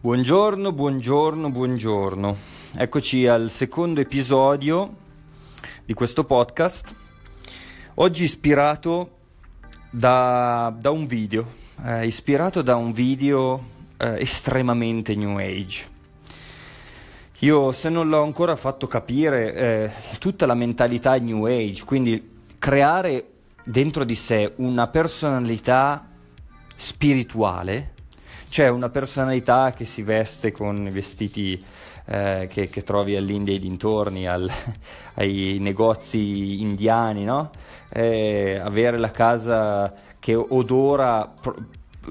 Buongiorno, buongiorno, buongiorno. Eccoci al secondo episodio di questo podcast. Oggi ispirato da, da un video, eh, ispirato da un video eh, estremamente New Age. Io se non l'ho ancora fatto capire, eh, tutta la mentalità New Age, quindi creare dentro di sé una personalità spirituale c'è una personalità che si veste con vestiti eh, che, che, trovi all'India e dintorni, al, ai negozi indiani, no? Eh, avere la casa che odora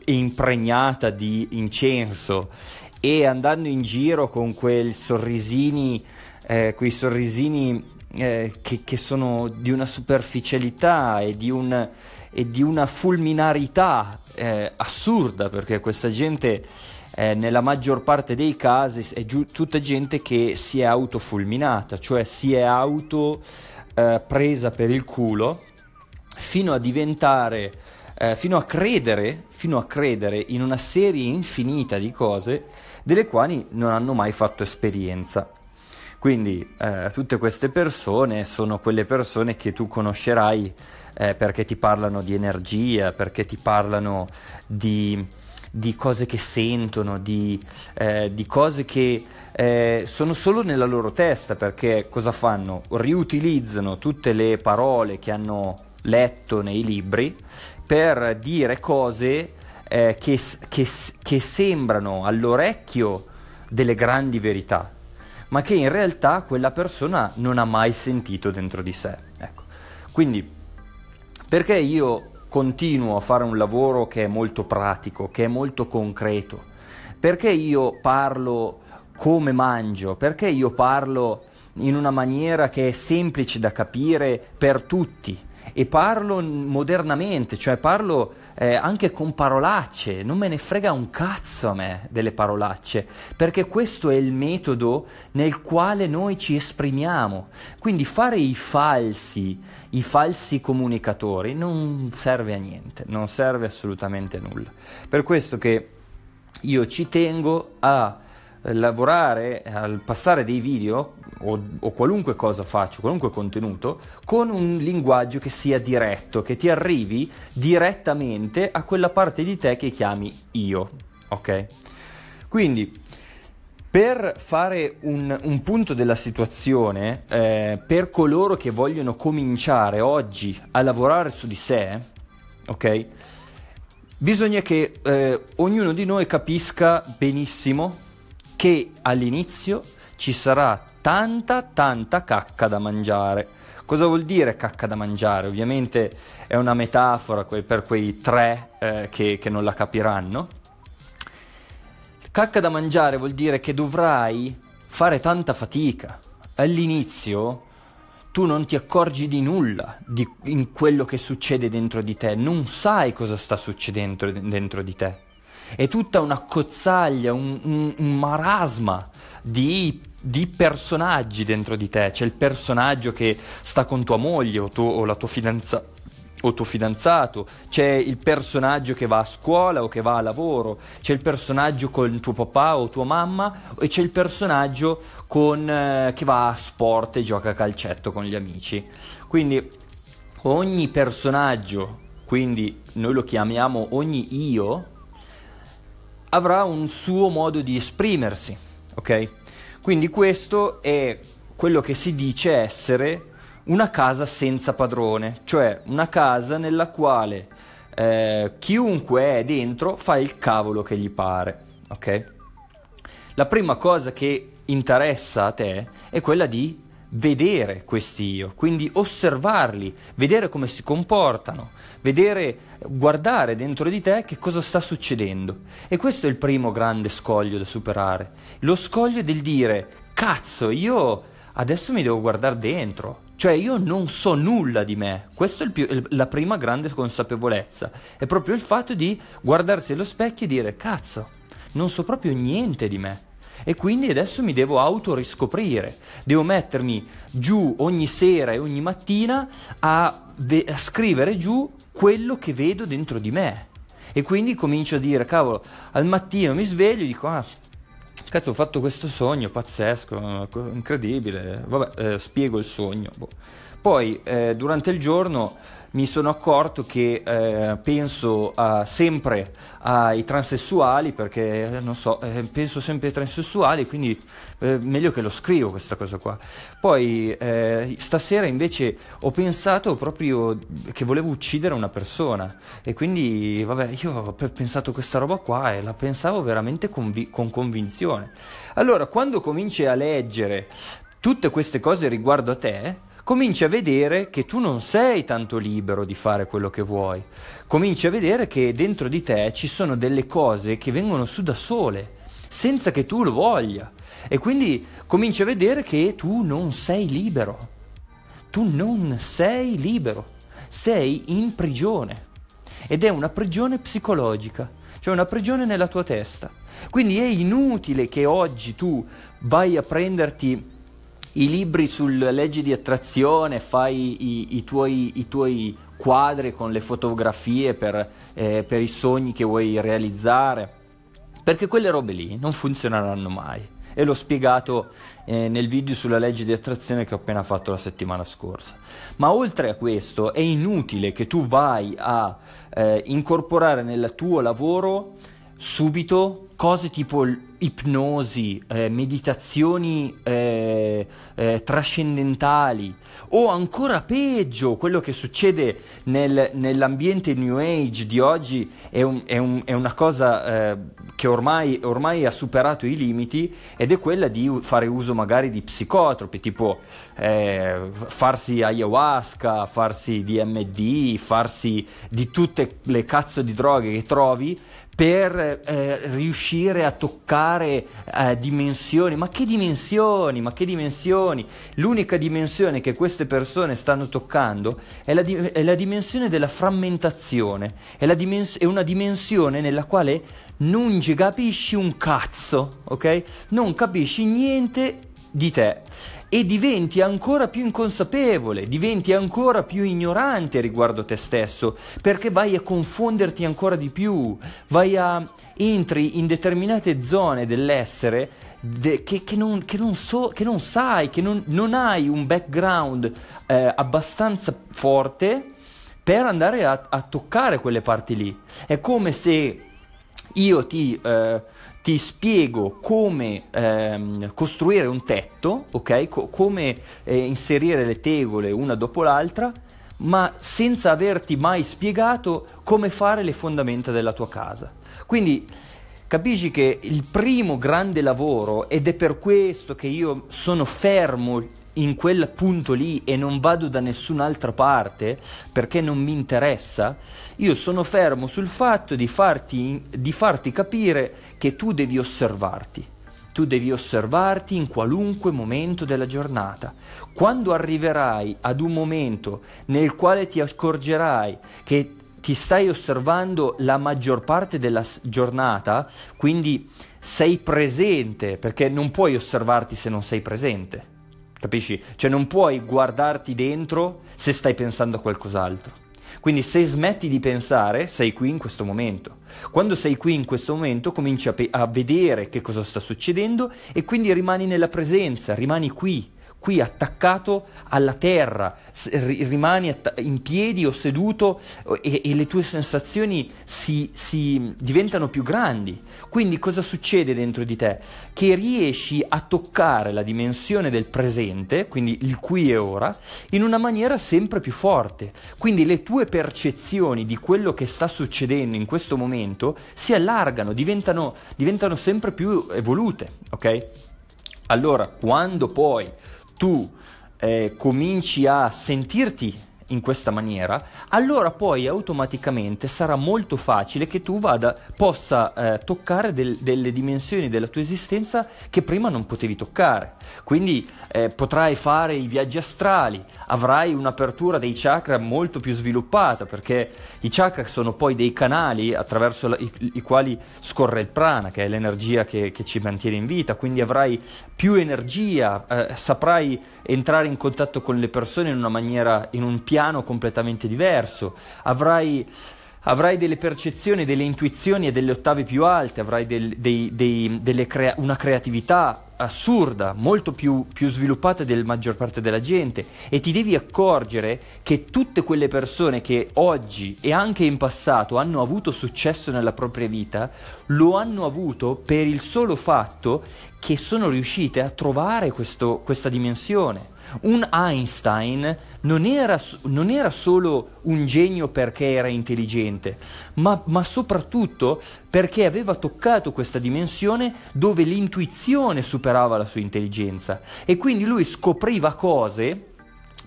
e impregnata di incenso e andando in giro con quei sorrisini, eh, quei sorrisini eh, che, che, sono di una superficialità e di, un, e di una fulminarità eh, assurda, perché questa gente eh, nella maggior parte dei casi è giu- tutta gente che si è autofulminata, cioè si è auto eh, presa per il culo fino a diventare, eh, fino a credere, fino a credere in una serie infinita di cose delle quali non hanno mai fatto esperienza. Quindi eh, tutte queste persone sono quelle persone che tu conoscerai eh, perché ti parlano di energia, perché ti parlano di, di cose che sentono, di, eh, di cose che eh, sono solo nella loro testa, perché cosa fanno? Riutilizzano tutte le parole che hanno letto nei libri per dire cose eh, che, che, che sembrano all'orecchio delle grandi verità ma che in realtà quella persona non ha mai sentito dentro di sé. Ecco. Quindi, perché io continuo a fare un lavoro che è molto pratico, che è molto concreto? Perché io parlo come mangio? Perché io parlo in una maniera che è semplice da capire per tutti? E parlo modernamente, cioè parlo eh, anche con parolacce, non me ne frega un cazzo a me delle parolacce, perché questo è il metodo nel quale noi ci esprimiamo. Quindi fare i falsi, i falsi comunicatori non serve a niente, non serve assolutamente a nulla. Per questo che io ci tengo a lavorare, al passare dei video o, o, qualunque cosa faccio, qualunque contenuto, con un linguaggio che sia diretto, che ti arrivi direttamente a quella parte di te che chiami io. Ok? Quindi, per fare un, un punto della situazione, eh, per coloro che vogliono cominciare oggi a lavorare su di sé, ok? Bisogna che eh, ognuno di noi capisca benissimo che all'inizio ci sarà tanta tanta cacca da mangiare. Cosa vuol dire cacca da mangiare? Ovviamente è una metafora per quei tre eh, che, che non la capiranno. Cacca da mangiare vuol dire che dovrai fare tanta fatica. All'inizio tu non ti accorgi di nulla di, in quello che succede dentro di te, non sai cosa sta succedendo dentro di te è tutta una cozzaglia, un, un, un marasma di, di, personaggi dentro di te. C'è il personaggio che sta con tua moglie o, tu, o la tua fidanzata o tuo fidanzato, c'è il personaggio che va a scuola o che va a lavoro, c'è il personaggio con tuo papà o tua mamma e c'è il personaggio con, eh, che va a sport e gioca a calcetto con gli amici. Quindi ogni personaggio, quindi noi lo chiamiamo ogni io, avrà un suo modo di esprimersi, ok? Quindi questo è quello che si dice essere una casa senza padrone, cioè una casa nella quale eh, chiunque è dentro fa il cavolo che gli pare, ok? La prima cosa che interessa a te è quella di vedere questi io, quindi osservarli, vedere come si comportano, vedere, guardare dentro di te che cosa sta succedendo. E questo è il primo grande scoglio da superare, lo scoglio del dire, cazzo, io adesso mi devo guardare dentro, cioè io non so nulla di me, questa è più, la prima grande consapevolezza, è proprio il fatto di guardarsi allo specchio e dire, cazzo, non so proprio niente di me e quindi adesso mi devo autoriscoprire, devo mettermi giù ogni sera e ogni mattina a, ve- a scrivere giù quello che vedo dentro di me. E quindi comincio a dire, cavolo, al mattino mi sveglio e dico, ah, Cazzo, ho fatto questo sogno pazzesco, incredibile. Vabbè, eh, spiego il sogno. Boh. Poi, eh, durante il giorno, mi sono accorto che eh, penso a, sempre ai transessuali perché non so, eh, penso sempre ai transessuali, quindi eh, meglio che lo scrivo questa cosa qua. Poi eh, stasera invece ho pensato proprio che volevo uccidere una persona e quindi vabbè, io ho pensato questa roba qua e la pensavo veramente convi- con convinzione. Allora, quando cominci a leggere tutte queste cose riguardo a te, cominci a vedere che tu non sei tanto libero di fare quello che vuoi. Cominci a vedere che dentro di te ci sono delle cose che vengono su da sole, senza che tu lo voglia. E quindi cominci a vedere che tu non sei libero. Tu non sei libero. Sei in prigione. Ed è una prigione psicologica, cioè una prigione nella tua testa. Quindi è inutile che oggi tu vai a prenderti i libri sulle leggi di attrazione, fai i, i, tuoi, i tuoi, quadri con le fotografie per, eh, per i sogni che vuoi realizzare, perché quelle robe lì non funzioneranno mai. E l'ho spiegato eh, nel video sulla legge di attrazione che ho appena fatto la settimana scorsa. Ma oltre a questo è inutile che tu vai a eh, incorporare nel tuo lavoro subito cose tipo ipnosi, eh, meditazioni eh, eh, trascendentali o ancora peggio quello che succede nel, nell'ambiente New Age di oggi è, un, è, un, è una cosa eh, che ormai, ormai, ha superato i limiti ed è quella di fare uso magari di psicotropi tipo eh, farsi ayahuasca, farsi DMD, farsi di tutte le cazzo di droghe che trovi per eh, riuscire a toccare eh, dimensioni. Ma che dimensioni? Ma che dimensioni? L'unica dimensione che queste persone stanno toccando è la, di- è la dimensione della frammentazione, è, dimens- è, una dimensione nella quale non ci capisci un cazzo, ok? Non capisci niente di te e diventi ancora più inconsapevole, diventi ancora più ignorante riguardo te stesso, perché vai a confonderti ancora di più, vai a entri in determinate zone dell'essere de, che, che, non, che, non so, che, non, sai, che non, non hai un background eh, abbastanza forte per andare a, a, toccare quelle parti lì. È come se io ti... Eh, ti spiego come ehm, costruire un tetto, ok? Co- come eh, inserire le tegole una dopo l'altra, ma senza averti mai spiegato come fare le fondamenta della tua casa. Quindi capisci che il primo grande lavoro, ed è per questo che io sono fermo in quel punto lì e non vado da nessun'altra parte perché non mi interessa, io sono fermo sul fatto di farti, di farti capire che tu devi osservarti. Tu devi osservarti in qualunque momento della giornata. Quando arriverai ad un momento nel quale ti accorgerai che ti stai osservando la maggior parte della giornata, quindi sei presente, perché non puoi osservarti se non sei presente. Capisci? Cioè non puoi guardarti dentro se stai pensando a qualcos'altro. Quindi se smetti di pensare, sei qui in questo momento. Quando sei qui in questo momento cominci a, pe- a vedere che cosa sta succedendo e quindi rimani nella presenza, rimani qui qui attaccato alla terra, rimani in piedi o seduto e, e le tue sensazioni si, si, diventano più grandi. Quindi cosa succede dentro di te? Che riesci a toccare la dimensione del presente, quindi il qui e ora, in una maniera sempre più forte. Quindi le tue percezioni di quello che sta succedendo in questo momento si allargano, diventano, diventano sempre più evolute, ok? Allora, quando poi tu eh, cominci a sentirti in questa maniera, allora poi automaticamente sarà molto facile che tu vada, possa eh, toccare del, delle dimensioni della tua esistenza che prima non potevi toccare. Quindi eh, potrai fare i viaggi astrali, avrai un'apertura dei chakra molto più sviluppata perché i chakra sono poi dei canali attraverso la, i, i, quali scorre il prana, che è l'energia che, che, ci mantiene in vita, quindi avrai più energia, eh, saprai entrare in contatto con le persone in una maniera, in un piano completamente diverso, avrai avrai delle percezioni, delle intuizioni e delle ottave più alte, avrai del, dei, dei, crea- una creatività assurda, molto più, più sviluppata della maggior parte della gente e ti devi accorgere che tutte quelle persone che oggi e anche in passato hanno avuto successo nella propria vita, lo hanno avuto per il solo fatto che sono riuscite a trovare questo, questa dimensione. Un Einstein non era, non era, solo un genio perché era intelligente, ma, ma, soprattutto perché aveva toccato questa dimensione dove l'intuizione superava la sua intelligenza e quindi lui scopriva cose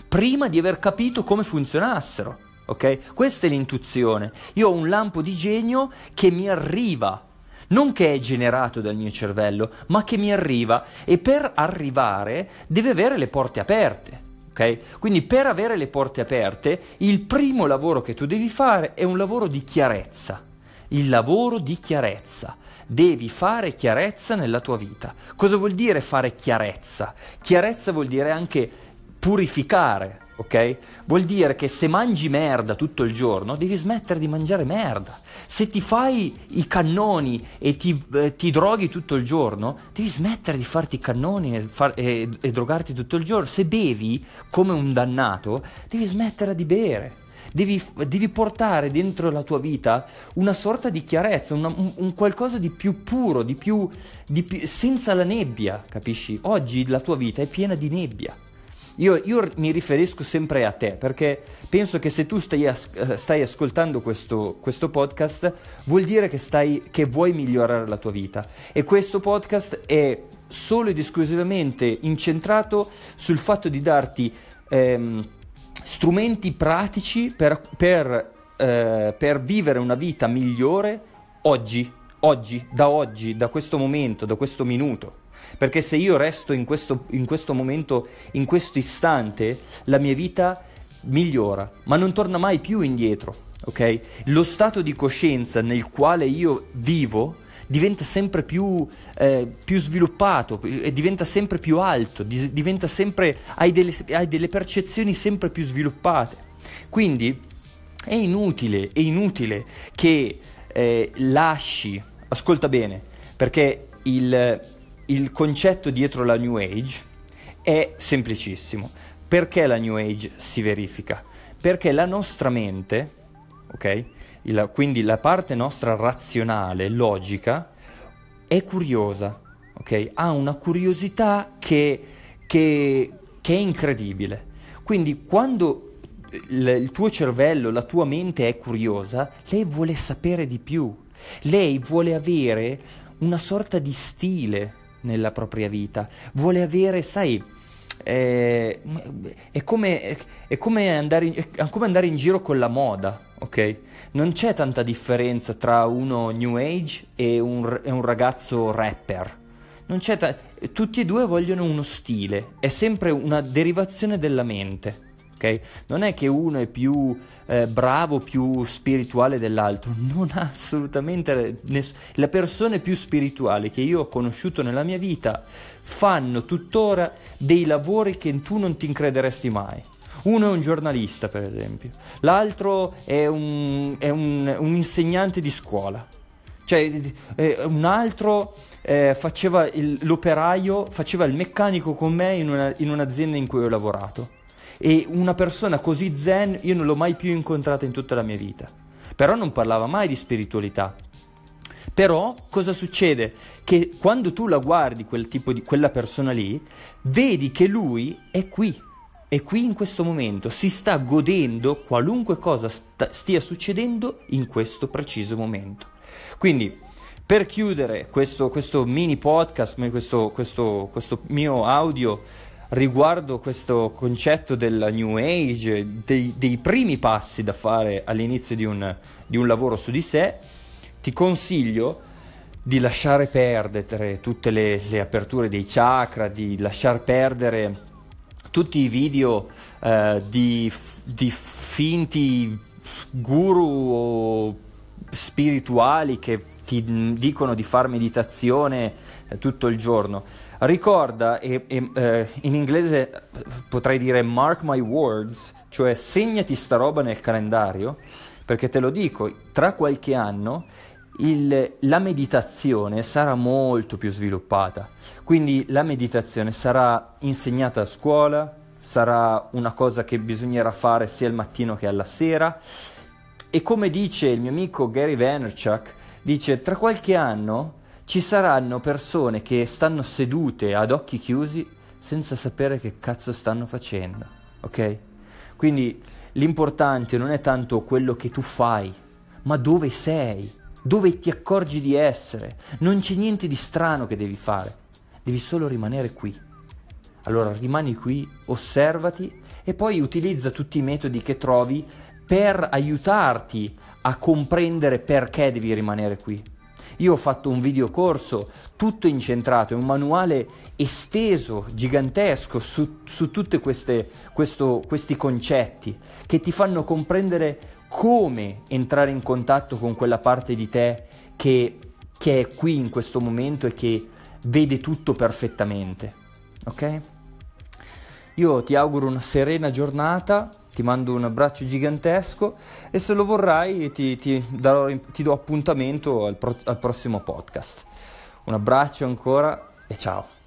prima di aver capito come funzionassero. Ok? Questa è l'intuizione. Io ho un lampo di genio che mi arriva non che è generato dal mio cervello, ma che mi arriva e per arrivare deve avere le porte aperte. Okay? Quindi per avere le porte aperte, il primo lavoro che tu devi fare è un lavoro di chiarezza. Il lavoro di chiarezza. Devi fare chiarezza nella tua vita. Cosa vuol dire fare chiarezza? Chiarezza vuol dire anche purificare, ok? Vuol dire che se mangi merda tutto il giorno, devi smettere di mangiare merda. Se ti fai i cannoni e ti, eh, ti droghi tutto il giorno, devi smettere di farti i cannoni e, far, e, e drogarti tutto il giorno. Se bevi come un dannato, devi smettere di bere. Devi, devi, portare dentro la tua vita una sorta di chiarezza, una, un, un, qualcosa di più puro, di più, di più, senza la nebbia, capisci? Oggi la tua vita è piena di nebbia. Io, io, mi riferisco sempre a te perché penso che se tu stai, as- eh, stai ascoltando questo, questo, podcast vuol dire che, stai, che vuoi migliorare la tua vita e questo podcast è solo ed esclusivamente incentrato sul fatto di darti ehm, strumenti pratici per, per, eh, per vivere una vita migliore oggi, oggi, da oggi, da questo momento, da questo minuto. Perché se io resto in questo, in questo momento, in questo istante, la mia vita migliora, ma non torna mai più indietro, ok? Lo stato di coscienza nel quale io vivo diventa sempre più, eh, più sviluppato diventa sempre più alto, diventa sempre, hai delle, hai delle percezioni sempre più sviluppate. Quindi è inutile, è inutile che eh, lasci, ascolta bene, perché il, il concetto dietro la New Age è semplicissimo. Perché la New Age si verifica? Perché la nostra mente, ok? Il, quindi la parte nostra razionale, logica, è curiosa, ok? Ha una curiosità che, che, che è incredibile. Quindi quando il, il tuo cervello, la tua mente è curiosa, lei vuole sapere di più. Lei vuole avere una sorta di stile, nella propria vita, vuole avere, sai, eh, è, come, è, come in, è, come andare in, giro con la moda, ok? Non c'è tanta differenza tra uno new age e un, e un ragazzo rapper. Ta- tutti e due vogliono uno stile, è sempre una derivazione della mente. Okay? Non è che uno è più eh, bravo, più spirituale dell'altro, non ha assolutamente ness- le persone più spirituali che io ho conosciuto nella mia vita fanno tuttora dei lavori che tu non ti increderesti mai. Uno è un giornalista, per esempio, l'altro è un, è un, un insegnante di scuola, cioè eh, un altro eh, faceva il, l'operaio, faceva il meccanico con me in, una, in un'azienda in cui ho lavorato e una persona così zen io non l'ho mai più incontrata in tutta la mia vita. Però non parlava mai di spiritualità. Però cosa succede? Che quando tu la guardi quel di quella persona lì, vedi che lui è qui, è qui in questo momento, si sta godendo qualunque cosa sta, stia succedendo in questo preciso momento. Quindi, per chiudere questo, questo mini podcast, questo, questo, questo mio audio, riguardo questo concetto della New Age, dei, dei primi passi da fare all'inizio di un, di un lavoro su di sé, ti consiglio di lasciare perdere tutte le, le, aperture dei chakra, di lasciar perdere tutti i video eh, di, di, finti guru spirituali che ti dicono di fare meditazione eh, tutto il giorno ricorda, e, e eh, in inglese potrei dire mark my words, cioè segnati sta roba nel calendario, perché te lo dico, tra qualche anno il, la meditazione sarà molto più sviluppata, quindi la meditazione sarà insegnata a scuola, sarà una cosa che bisognerà fare sia al mattino che alla sera. E come dice il mio amico Gary Vaynerchuk, dice tra qualche anno ci saranno persone che stanno sedute ad occhi chiusi senza sapere che cazzo stanno facendo, ok? Quindi l'importante non è tanto quello che tu fai, ma dove sei, dove ti accorgi di essere. Non c'è niente di strano che devi fare, devi solo rimanere qui. Allora rimani qui, osservati e poi utilizza tutti i metodi che trovi per aiutarti a comprendere perché devi rimanere qui. Io ho fatto un videocorso tutto incentrato, è un manuale esteso, gigantesco su, su tutti questi concetti che ti fanno comprendere come entrare in contatto con quella parte di te che, che è qui in questo momento e che vede tutto perfettamente. Ok? Io ti auguro una serena giornata, ti mando un abbraccio gigantesco e se lo vorrai ti, ti, darò, ti do appuntamento al, pro, al prossimo podcast. Un abbraccio ancora e ciao.